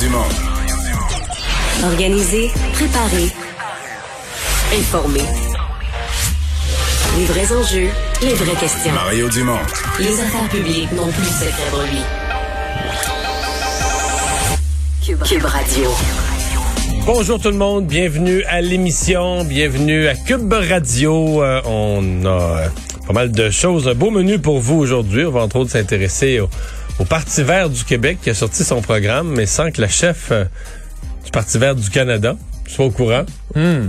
Dumont. Organiser, préparer, informer. Les vrais enjeux, les vraies questions. Mario Dumont. Les affaires publiques n'ont plus de secret pour lui. Cube, Cube Radio. Bonjour tout le monde, bienvenue à l'émission, bienvenue à Cube Radio. Euh, on a euh, pas mal de choses, un beau menu pour vous aujourd'hui. On va entre autres s'intéresser au, au Parti vert du Québec qui a sorti son programme, mais sans que la chef euh, du Parti vert du Canada soit au courant.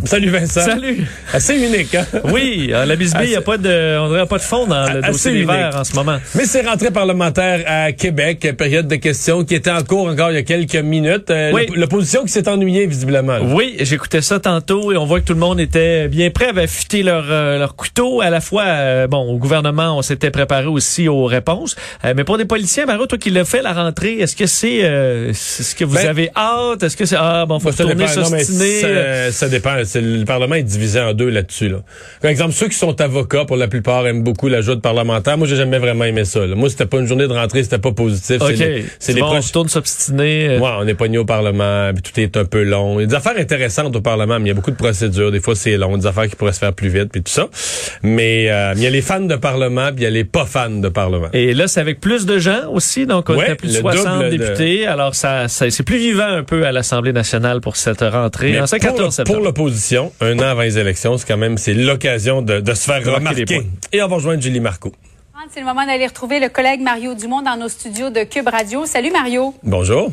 Salut Vincent. Salut. Assez unique, hein? Oui, à la Bisbee, il n'y a pas de, on dirait pas de fond dans le dossier des. Verts en ce moment. Mais c'est rentrée parlementaire à Québec, période de questions qui était en cours encore il y a quelques minutes. Euh, Oui. l'op- L'opposition qui s'est ennuyée visiblement. là. Oui, j'écoutais ça tantôt et on voit que tout le monde était bien prêt, avait affûté leur, euh, leur couteau. À la fois, euh, bon, au gouvernement, on s'était préparé aussi aux réponses. Mais pour des politiciens, Mario, toi qui l'as fait la rentrée, est-ce que c'est c'est ce que vous Ben- avez hâte? Est-ce que c'est, ah, bon, faut Ça retourner dépend. Non, mais s'ostiner? ça, ça dépend. Le Parlement est divisé en deux là-dessus. Là. Par exemple, ceux qui sont avocats, pour la plupart, aiment beaucoup la joute parlementaire. Moi, j'ai jamais vraiment aimé ça. là. Moi, c'était pas une journée de rentrée, c'était pas positif. OK. C'est les, bon, on proches- retourne s'obstiner. euh, Ouais, on est pogné au Parlement, puis tout est un peu long. Il y a des affaires intéressantes au Parlement, mais il y a beaucoup de procédures. Des fois, c'est long, des affaires qui pourraient se faire plus vite, puis tout ça. Mais euh, il y a les fans de Parlement, puis il y a les pas fans de Parlement. Et là, c'est avec plus de gens aussi, donc on Ouais, était plus de le 60 double de- députés. Alors, ça, ça c'est plus vivant un peu à l'Assemblée nationale pour cette rentrée. Mais en pour, 14 le- septembre. pour l'opposition, un an avant les élections, c'est quand même c'est l'occasion de, de se faire De remarquer. Et on va rejoindre Julie Marco. C'est le moment d'aller retrouver le collègue Mario Dumont dans nos studios de Cube Radio. Salut Mario. Bonjour.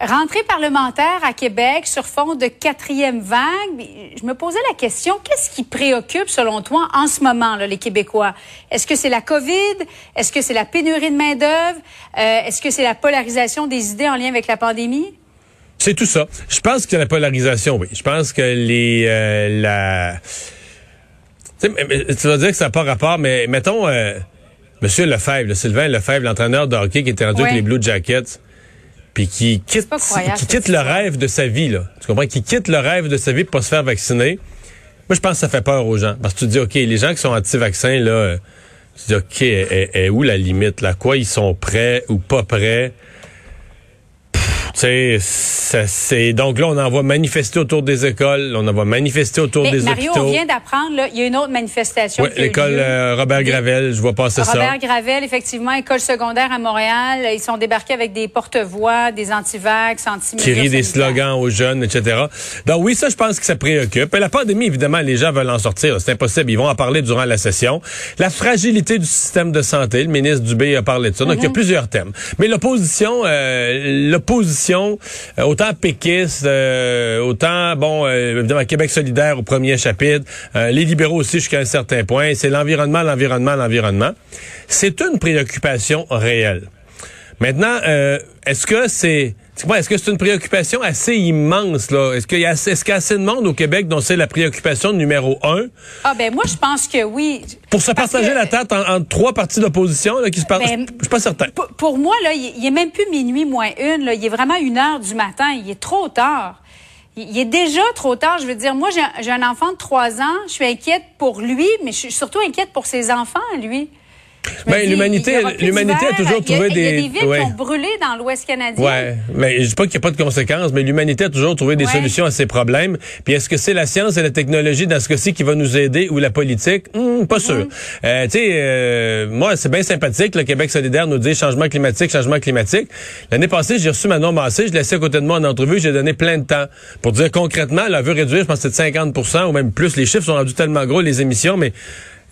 Rentrée parlementaire à Québec sur fond de quatrième vague. Je me posais la question, qu'est-ce qui préoccupe selon toi en ce moment là, les Québécois? Est-ce que c'est la COVID? Est-ce que c'est la pénurie de main-d'œuvre? Euh, Est-ce que c'est la polarisation des idées en lien avec la pandémie? C'est tout ça. Je pense que la polarisation, oui. Je pense que les euh, la. Tu vas dire que ça n'a pas rapport, mais mettons euh, Monsieur Lefebvre, là, Sylvain Lefebvre, l'entraîneur de hockey qui était rendu Ouais. avec les Blue Jackets, puis qui quitte, qui quitte le rêve de sa vie, là. Tu comprends? Qui quitte le rêve de sa vie pour pas se faire vacciner. Moi, je pense que ça fait peur aux gens. Parce que tu te dis, OK, les gens qui sont anti-vaccins, là, euh, tu te dis, OK, est- est où la limite? Là? Quoi, ils sont prêts ou pas prêts? Tu sais, ça, c'est donc là on envoie manifester autour des écoles, on envoie manifester autour Mais des Mario, hôpitaux. on vient d'apprendre, il y a une autre manifestation. Eu l'école euh, Robert Gravel, je vois passer Robert ça. Gravel, effectivement, école secondaire à Montréal. Ils sont débarqués avec des porte-voix, des anti-vax, anti Qui rit des slogans aux jeunes, etc. Donc oui, ça, je pense que ça préoccupe. Et la pandémie, évidemment, les gens veulent en sortir. C'est impossible. Ils vont en parler durant la session. La fragilité du système de santé, le ministre Dubé a parlé de ça. Donc, il y a plusieurs thèmes. Mais l'opposition, euh, l'opposition, euh, autant péquiste, euh, autant, bon, euh, évidemment, Québec solidaire au premier chapitre, les libéraux aussi jusqu'à un certain point, c'est l'environnement, l'environnement, l'environnement. C'est une préoccupation réelle. Maintenant, est-ce que c'est est-ce que c'est une préoccupation assez immense là? Est-ce qu'il y a assez, est-ce qu'il y a assez de monde au Québec dont c'est la préoccupation numéro un? Ah ben moi je pense que oui. pour se Parce partager que- la tête en, entre trois partis d'opposition là, qui se parlent Ben, Je suis pas certain. Pour, moi là, il, est même plus minuit moins une. Là, il est vraiment une heure du matin. Il est trop tard. Il, est déjà trop tard. Je veux dire, moi j'ai un- j'ai un enfant de trois ans. Je suis inquiète pour lui, mais je suis surtout inquiète pour ses enfants, lui. Ben, l'humanité- l'humanité a toujours Il y a- trouvé Il y a des- des villes ouais. qui ont brûlé dans l'Ouest canadien. Ouais, mais je dis pas qu'il n'y a pas de conséquences, mais l'humanité a toujours trouvé des Ouais. solutions à ces problèmes. Puis est-ce que c'est la science et la technologie dans ce cas-ci qui va nous aider ou la politique? Hmm, Pas sûr. Euh, tu sais, euh, moi c'est bien sympathique. Le Québec solidaire nous dit changement climatique, changement climatique. L'année passée, j'ai reçu Manon Massé, je l'ai laissé à côté de moi en entrevue, j'ai donné plein de temps pour dire concrètement, elle veut réduire, je pense que de 50% ou même plus. Les chiffres sont rendus tellement gros les émissions, mais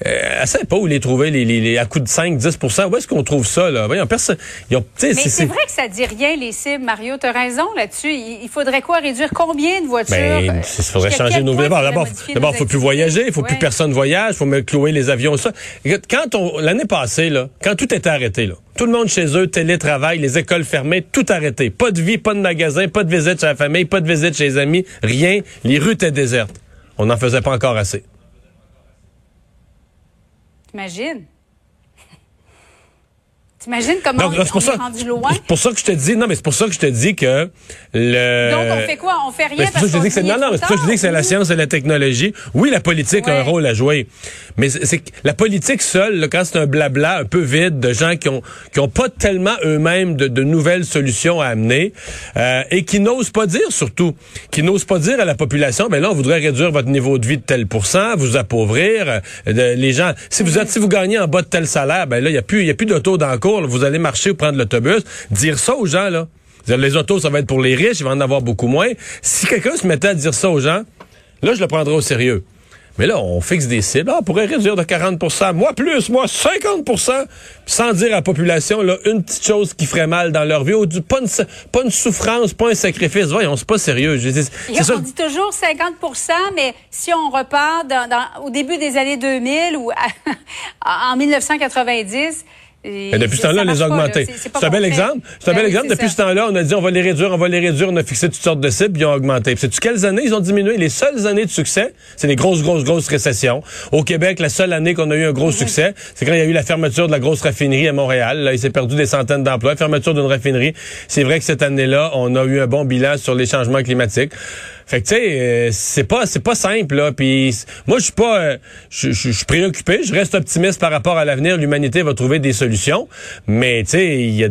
euh, elle sait pas où les trouver les, les, les- à coût de 5 10% Où est-ce qu'on trouve ça là? Voyons, personne. Ils ont, Mais c'est- vrai que ça dit rien, les cibles, Mario. Tu as raison là-dessus. Il, il faudrait quoi? Réduire combien de voitures? Ben, Euh, il faudrait changer nos D'abord, d'abord, d'abord, nos faut plus voyager, il faut plus personne voyage, faut mettre clouer les avions, ça. Quand on, l'année passée, là, quand tout était arrêté, là, tout le monde chez eux, télétravail, les écoles fermées, tout arrêté. Pas de vie, pas de magasin, pas de visite chez la famille, pas de visite chez les amis, rien. Les rues étaient désertes. On n'en faisait pas encore assez. T'imagines? T'imagines comment Donc, on, pour on ça, est rendu loin? c'est pour ça que je te dis, non, mais c'est pour ça que je te dis que le. Donc, on fait quoi? On fait rien Ben, ça que je te dis que c'est, non, non, mais c'est pour ça que je te dis que c'est la science et la technologie. Oui, la politique a un rôle à jouer. Mais c'est, que la politique seule, là, quand c'est un blabla un peu vide de gens qui ont, qui ont pas tellement eux-mêmes de, de nouvelles solutions à amener, euh, et qui n'osent pas dire surtout, qui n'osent pas dire à la population, ben là, on voudrait réduire votre niveau de vie de tel pourcent, vous appauvrir, euh, de- les gens, si vous êtes, si vous gagnez en bas de tel salaire, ben là, il y a plus, il y a plus d'auto dans le cours, là. vous allez marcher ou prendre l'autobus. Dire ça aux gens, là. Les autos, ça va être pour les riches, il va en avoir beaucoup moins. Si quelqu'un se mettait à dire ça aux gens, là, je le prendrais au sérieux. Mais là, on fixe des cibles. Ah, on pourrait réduire de 40% moi plus, moi 50% sans dire à la population là, une petite chose qui ferait mal dans leur vie, ou du, pas, une, pas une souffrance, pas un sacrifice. Voyons, c'est pas sérieux. Je ça. on dit toujours 50% mais si on repart dans- dans- au début des années 2000 ou en 1990, Mais depuis ce temps-là, on les a augmentés. C'est un bel exemple. C'est un bel exemple. Depuis ce temps-là, on a dit on va les réduire, on va les réduire. On a fixé toutes sortes de cibles, puis ils ont augmenté. Sais-tu quelles années? Ils ont diminué? Les seules années de succès, c'est les grosses, grosses, grosses récessions. Au Québec, la seule année qu'on a eu un gros succès, c'est quand il y a eu la fermeture de la grosse raffinerie à Montréal. Là, il s'est perdu des centaines d'emplois. Fermeture d'une raffinerie. C'est vrai que cette année-là, on a eu un bon bilan sur les changements climatiques. Fait que tu sais, euh, c'est pas c'est pas simple là. Puis moi je suis pas, euh, je suis préoccupé. Je reste optimiste par rapport à l'avenir. L'humanité va trouver des solutions. Mais tu sais, il y a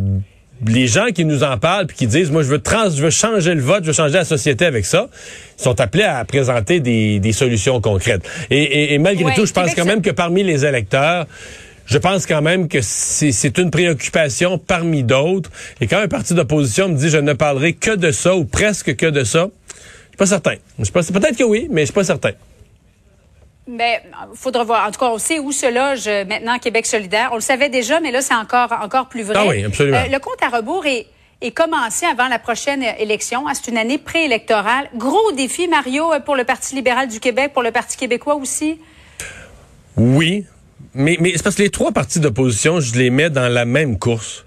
les gens qui nous en parlent puis qui disent moi je veux trans, je veux changer le vote, je veux changer la société avec ça, sont appelés à présenter des, des solutions concrètes. Et, et- et malgré Ouais, tout, je pense quand même que parmi les électeurs. Je pense quand même que c'est une préoccupation parmi d'autres. Et quand un parti d'opposition me dit je ne parlerai que de ça ou presque que de ça, pas certain. Je suis pas- Peut-être que oui, mais je suis pas certain. Mais il faudra voir. En tout cas, on sait où se loge euh, maintenant Québec solidaire. On le savait déjà, mais là, c'est encore, encore plus vrai. Ah oui, absolument. Euh, le compte à rebours est, est commencé avant la prochaine euh, élection. Ah, C'est une année préélectorale. Gros défi, Mario, pour le Parti libéral du Québec, pour le Parti québécois aussi? Oui, mais, mais c'est parce que les trois partis d'opposition, je les mets dans la même course.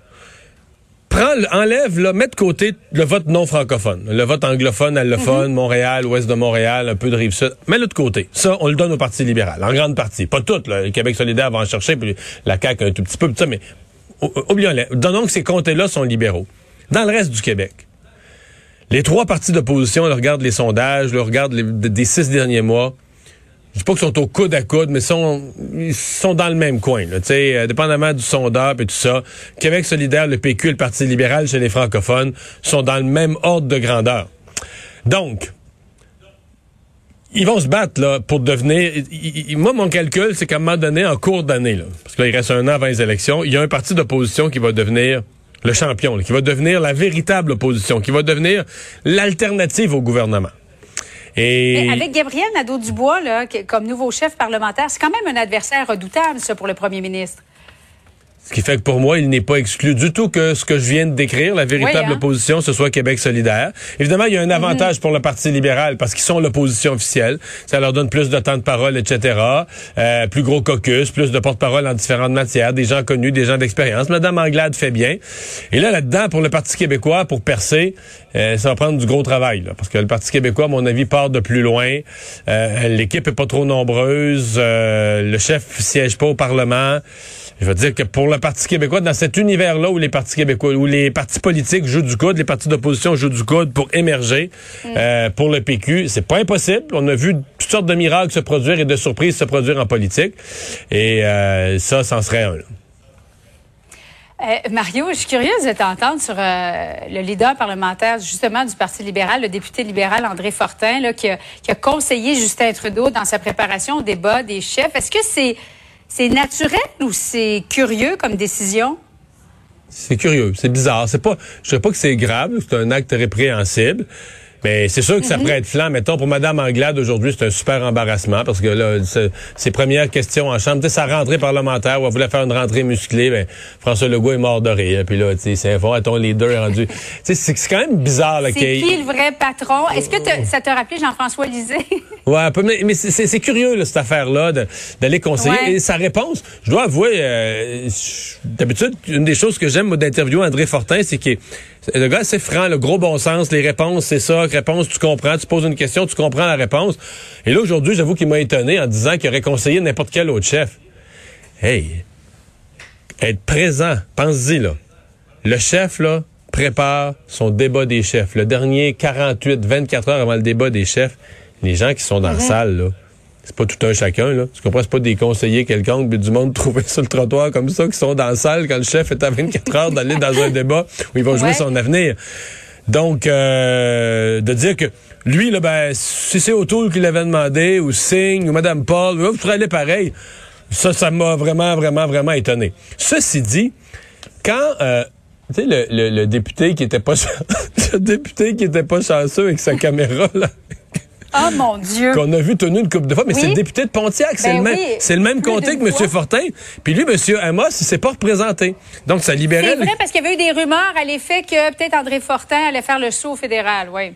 Prends, le- enlève, là, mets de côté le vote non francophone, le vote anglophone, allophone, Montréal, ouest de Montréal, un peu de Rive-Sud. Mets-le de côté. Ça, on le donne au Parti libéral, en grande partie. Pas tout, là. Le Québec solidaire va en chercher, puis la CAQ un tout petit peu, tout ça, mais oublions-les. Donnons que ces comtés-là sont libéraux. Dans le reste du Québec, les trois partis d'opposition, là, regardent les sondages, là, regardent les, des six derniers mois. Je dis pas qu'ils sont au coude à coude, mais sont, ils sont dans le même coin, là, euh, dépendamment du sondage et tout ça. Québec solidaire, le PQ le Parti libéral chez les francophones sont dans le même ordre de grandeur. Donc, ils vont se battre là pour devenir. moi, mon calcul, c'est qu'à un moment donné, en cours d'année, parce que là, il reste un an avant les élections, il y a un parti d'opposition qui va devenir le champion, là, qui va devenir la véritable opposition, qui va devenir l'alternative au gouvernement. Et Mais avec Gabriel Nadeau-Dubois, là, comme nouveau chef parlementaire, c'est quand même un adversaire redoutable, ça, pour le premier ministre. Ce qui fait que pour moi, il n'est pas exclu du tout que ce que je viens de décrire, la véritable Oui, hein? opposition, ce soit Québec solidaire. Évidemment, il y a un avantage pour le Parti libéral parce qu'ils sont l'opposition officielle. Ça leur donne plus de temps de parole, etc. Euh, plus gros caucus, plus de porte-parole en différentes matières, des gens connus, des gens d'expérience. Madame Anglade fait bien. Et là, là-dedans, pour le Parti québécois, pour percer, euh, ça va prendre du gros travail. Là, parce que le Parti québécois, à mon avis, part de plus loin. Euh, L'équipe est pas trop nombreuse. Euh, le chef siège pas au Parlement. Je veux dire que pour le Parti québécois, dans cet univers-là où les partis québécois, où les partis politiques jouent du coude, les partis d'opposition jouent du coude pour émerger, euh, pour le PQ, c'est pas impossible. On a vu toutes sortes de miracles se produire et de surprises se produire en politique. Et euh, ça, c'en serait un. là. Euh, Mario, je suis curieuse de t'entendre sur euh, le leader parlementaire justement du Parti libéral, le député libéral André Fortin, là, qui, a, qui a conseillé Justin Trudeau dans sa préparation au débat des chefs. Est-ce que c'est c'est naturel ou c'est curieux comme décision? C'est curieux, c'est bizarre. C'est pas, je sais pas que c'est grave, c'est un acte répréhensible. Mais c'est sûr que ça pourrait être flanc. Mettons, pour Mme Anglade, aujourd'hui, c'est un super embarrassement parce que là, ses premières questions en chambre, tu sais, sa rentrée parlementaire où elle voulait faire une rentrée musclée, ben, François Legault est mort de rire. Puis là, tu sais, c'est fort, ton leader est rendu. C'est quand même bizarre, là, C'est qu'il qui le vrai patron? Est-ce que te- ça t'a rappelé Jean-François Lisée? Ouais, un peu, mais, mais c'est- curieux, là, cette affaire-là, d'aller conseiller. Ouais. Et sa réponse, je dois avouer, euh, d'habitude, une des choses que j'aime, d'interviewer André Fortin, c'est que le gars, c'est franc, le gros bon sens, les réponses, c'est ça, réponse, tu comprends, tu poses une question, tu comprends la réponse. Et là, aujourd'hui, j'avoue qu'il m'a étonné en disant qu'il aurait conseillé n'importe quel autre chef. Hey! être présent. Pense-y, là. Le chef, là, prépare son débat des chefs. Le dernier 48, 24 heures avant le débat des chefs, les gens qui sont dans la salle, là, c'est pas tout un chacun, là. Tu comprends? C'est pas des conseillers quelconques, mais du monde trouvé sur le trottoir comme ça, qui sont dans la salle quand le chef est à 24 heures d'aller dans un débat où il va jouer son avenir. Donc, euh, de dire que lui, là, ben, si c'est O'Toole qui l'avait demandé, ou Singh, ou Mme Paul, vous pourrez aller pareil. Ça, ça m'a vraiment, vraiment, vraiment étonné. Ceci dit, quand, euh, tu sais, le, le- le député qui était pas, le député qui était pas chanceux avec sa caméra, là, Oh mon Dieu. qu'on a vu tenu une coupe de fois, mais Oui. c'est le député de Pontiac, c'est Ben le même, oui, c'est le même plus comté que M. fois. Fortin. Puis lui, M. Amos, il s'est pas représenté. Donc, ça libérait. C'est vrai parce qu'il y avait eu des rumeurs à l'effet que peut-être André Fortin allait faire le saut au fédéral, oui.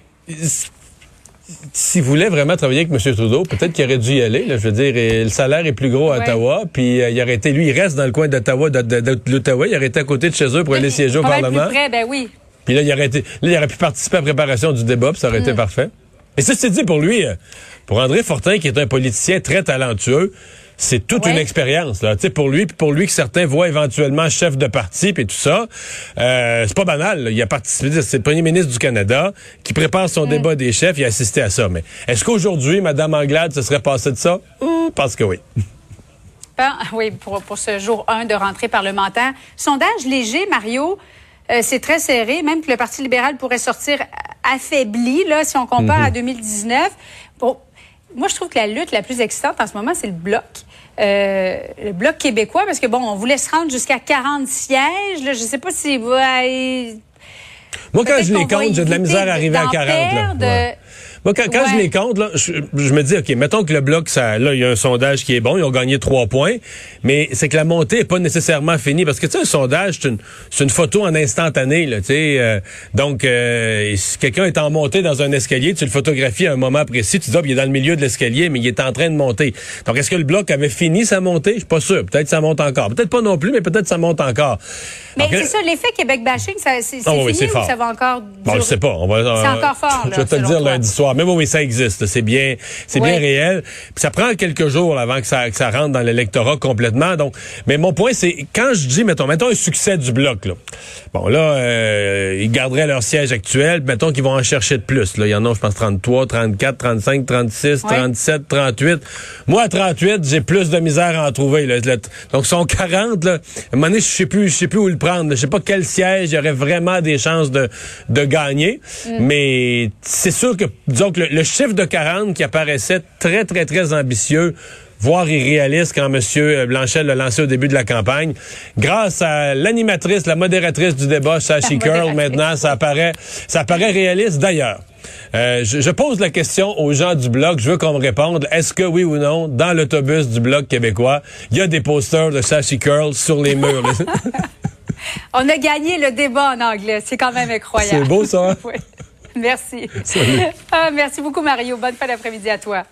s'il voulait vraiment travailler avec M. Trudeau, peut-être qu'il aurait dû y aller. Là, je veux dire, et le salaire est plus gros à Ouais. Ottawa, puis euh, il aurait été, lui, il reste dans le coin d'Ottawa, de, de- de l'Ottawa, il aurait été à côté de chez eux pour aller siéger au Parlement. plus près, ben oui. Puis là, il aurait été, là, il aurait pu participer à la préparation du débat, puis ça aurait été parfait. Et ça, c'est dit pour lui, euh, pour André Fortin, qui est un politicien très talentueux, c'est toute Ouais. une expérience là. Tu sais, pour lui, puis pour lui que certains voient éventuellement chef de parti, puis tout ça, euh, c'est pas banal. là. Il a participé, c'est le premier ministre du Canada qui prépare son débat des chefs. Il a assisté à ça. Mais est-ce qu'aujourd'hui, Madame Anglade se serait passée de ça? Hum, Parce que oui. Ben, oui, pour, pour ce jour 1 de rentrée parlementaire. Sondage léger, Mario. Euh, c'est très serré, même que le Parti libéral pourrait sortir affaibli, là, si on compare à 2019. Bon, moi, je trouve que la lutte la plus excitante en ce moment, c'est le bloc. Euh, le bloc québécois, parce que bon, on voulait se rendre jusqu'à 40 sièges. Là, je sais pas si ouais, Moi, quand je les compte, j'ai de la misère à arriver à d'en 40. Là. Ouais. Moi, quand, quand je les compte, là, je, je me dis, OK, mettons que le bloc, ça, là, il y a un sondage qui est bon, ils ont gagné trois points, mais c'est que la montée est pas nécessairement finie. Parce que, tu sais, un sondage, c'est une, c'est une photo en instantané, là, tu sais. euh, donc, euh, si quelqu'un est en montée dans un escalier, tu le photographies à un moment précis, tu dis, ah, il est dans le milieu de l'escalier, mais il est en train de monter. Donc, est-ce que le bloc avait fini sa montée? Je suis pas sûr. Peut-être ça monte encore. Peut-être pas non plus, mais peut-être ça monte encore. Mais c'est ça, l'effet Québec bashing, ça, c'est, Ah oui, fini ou fort. ça va encore Bon, je sais pas. On va, C'est euh, encore fort, Je vais te le dire toi. lundi soir. Mais oui, oui, ça existe. C'est bien, c'est Ouais. bien réel. Puis ça prend quelques jours là, avant que ça, que ça rentre dans l'électorat complètement. Donc, mais mon point, c'est quand je dis, mettons, mettons un succès du bloc. Là. Bon, là, euh, ils garderaient leur siège actuel. Mettons qu'ils vont en chercher de plus. Là, il y en a, je pense, 33, 34, 35, 36, Ouais. 37, 38. Moi, à 38, j'ai plus de misère à en trouver. Là. Donc, sont 40. Là. À un moment donné, je sais plus, je sais plus où le prendre. là. Je sais pas quel siège il y aurait vraiment des chances de, de gagner. Mais c'est sûr que, disons que le, le chiffre de 40 qui apparaissait très, très, très ambitieux, voire irréaliste quand M. Blanchet l'a lancé au début de la campagne, grâce à l'animatrice, la modératrice du débat, Sashi Curl, maintenant, ça apparaît, ça apparaît réaliste. D'ailleurs, euh, je, je pose la question aux gens du Bloc. Je veux qu'on me réponde. Est-ce que oui ou non, dans l'autobus du Bloc québécois, il y a des posters de Sashi Curl sur les murs? On a gagné le débat en anglais. C'est quand même incroyable. C'est beau, ça, hein? Oui. Merci. Ah, merci beaucoup, Mario. Bonne fin d'après-midi à toi.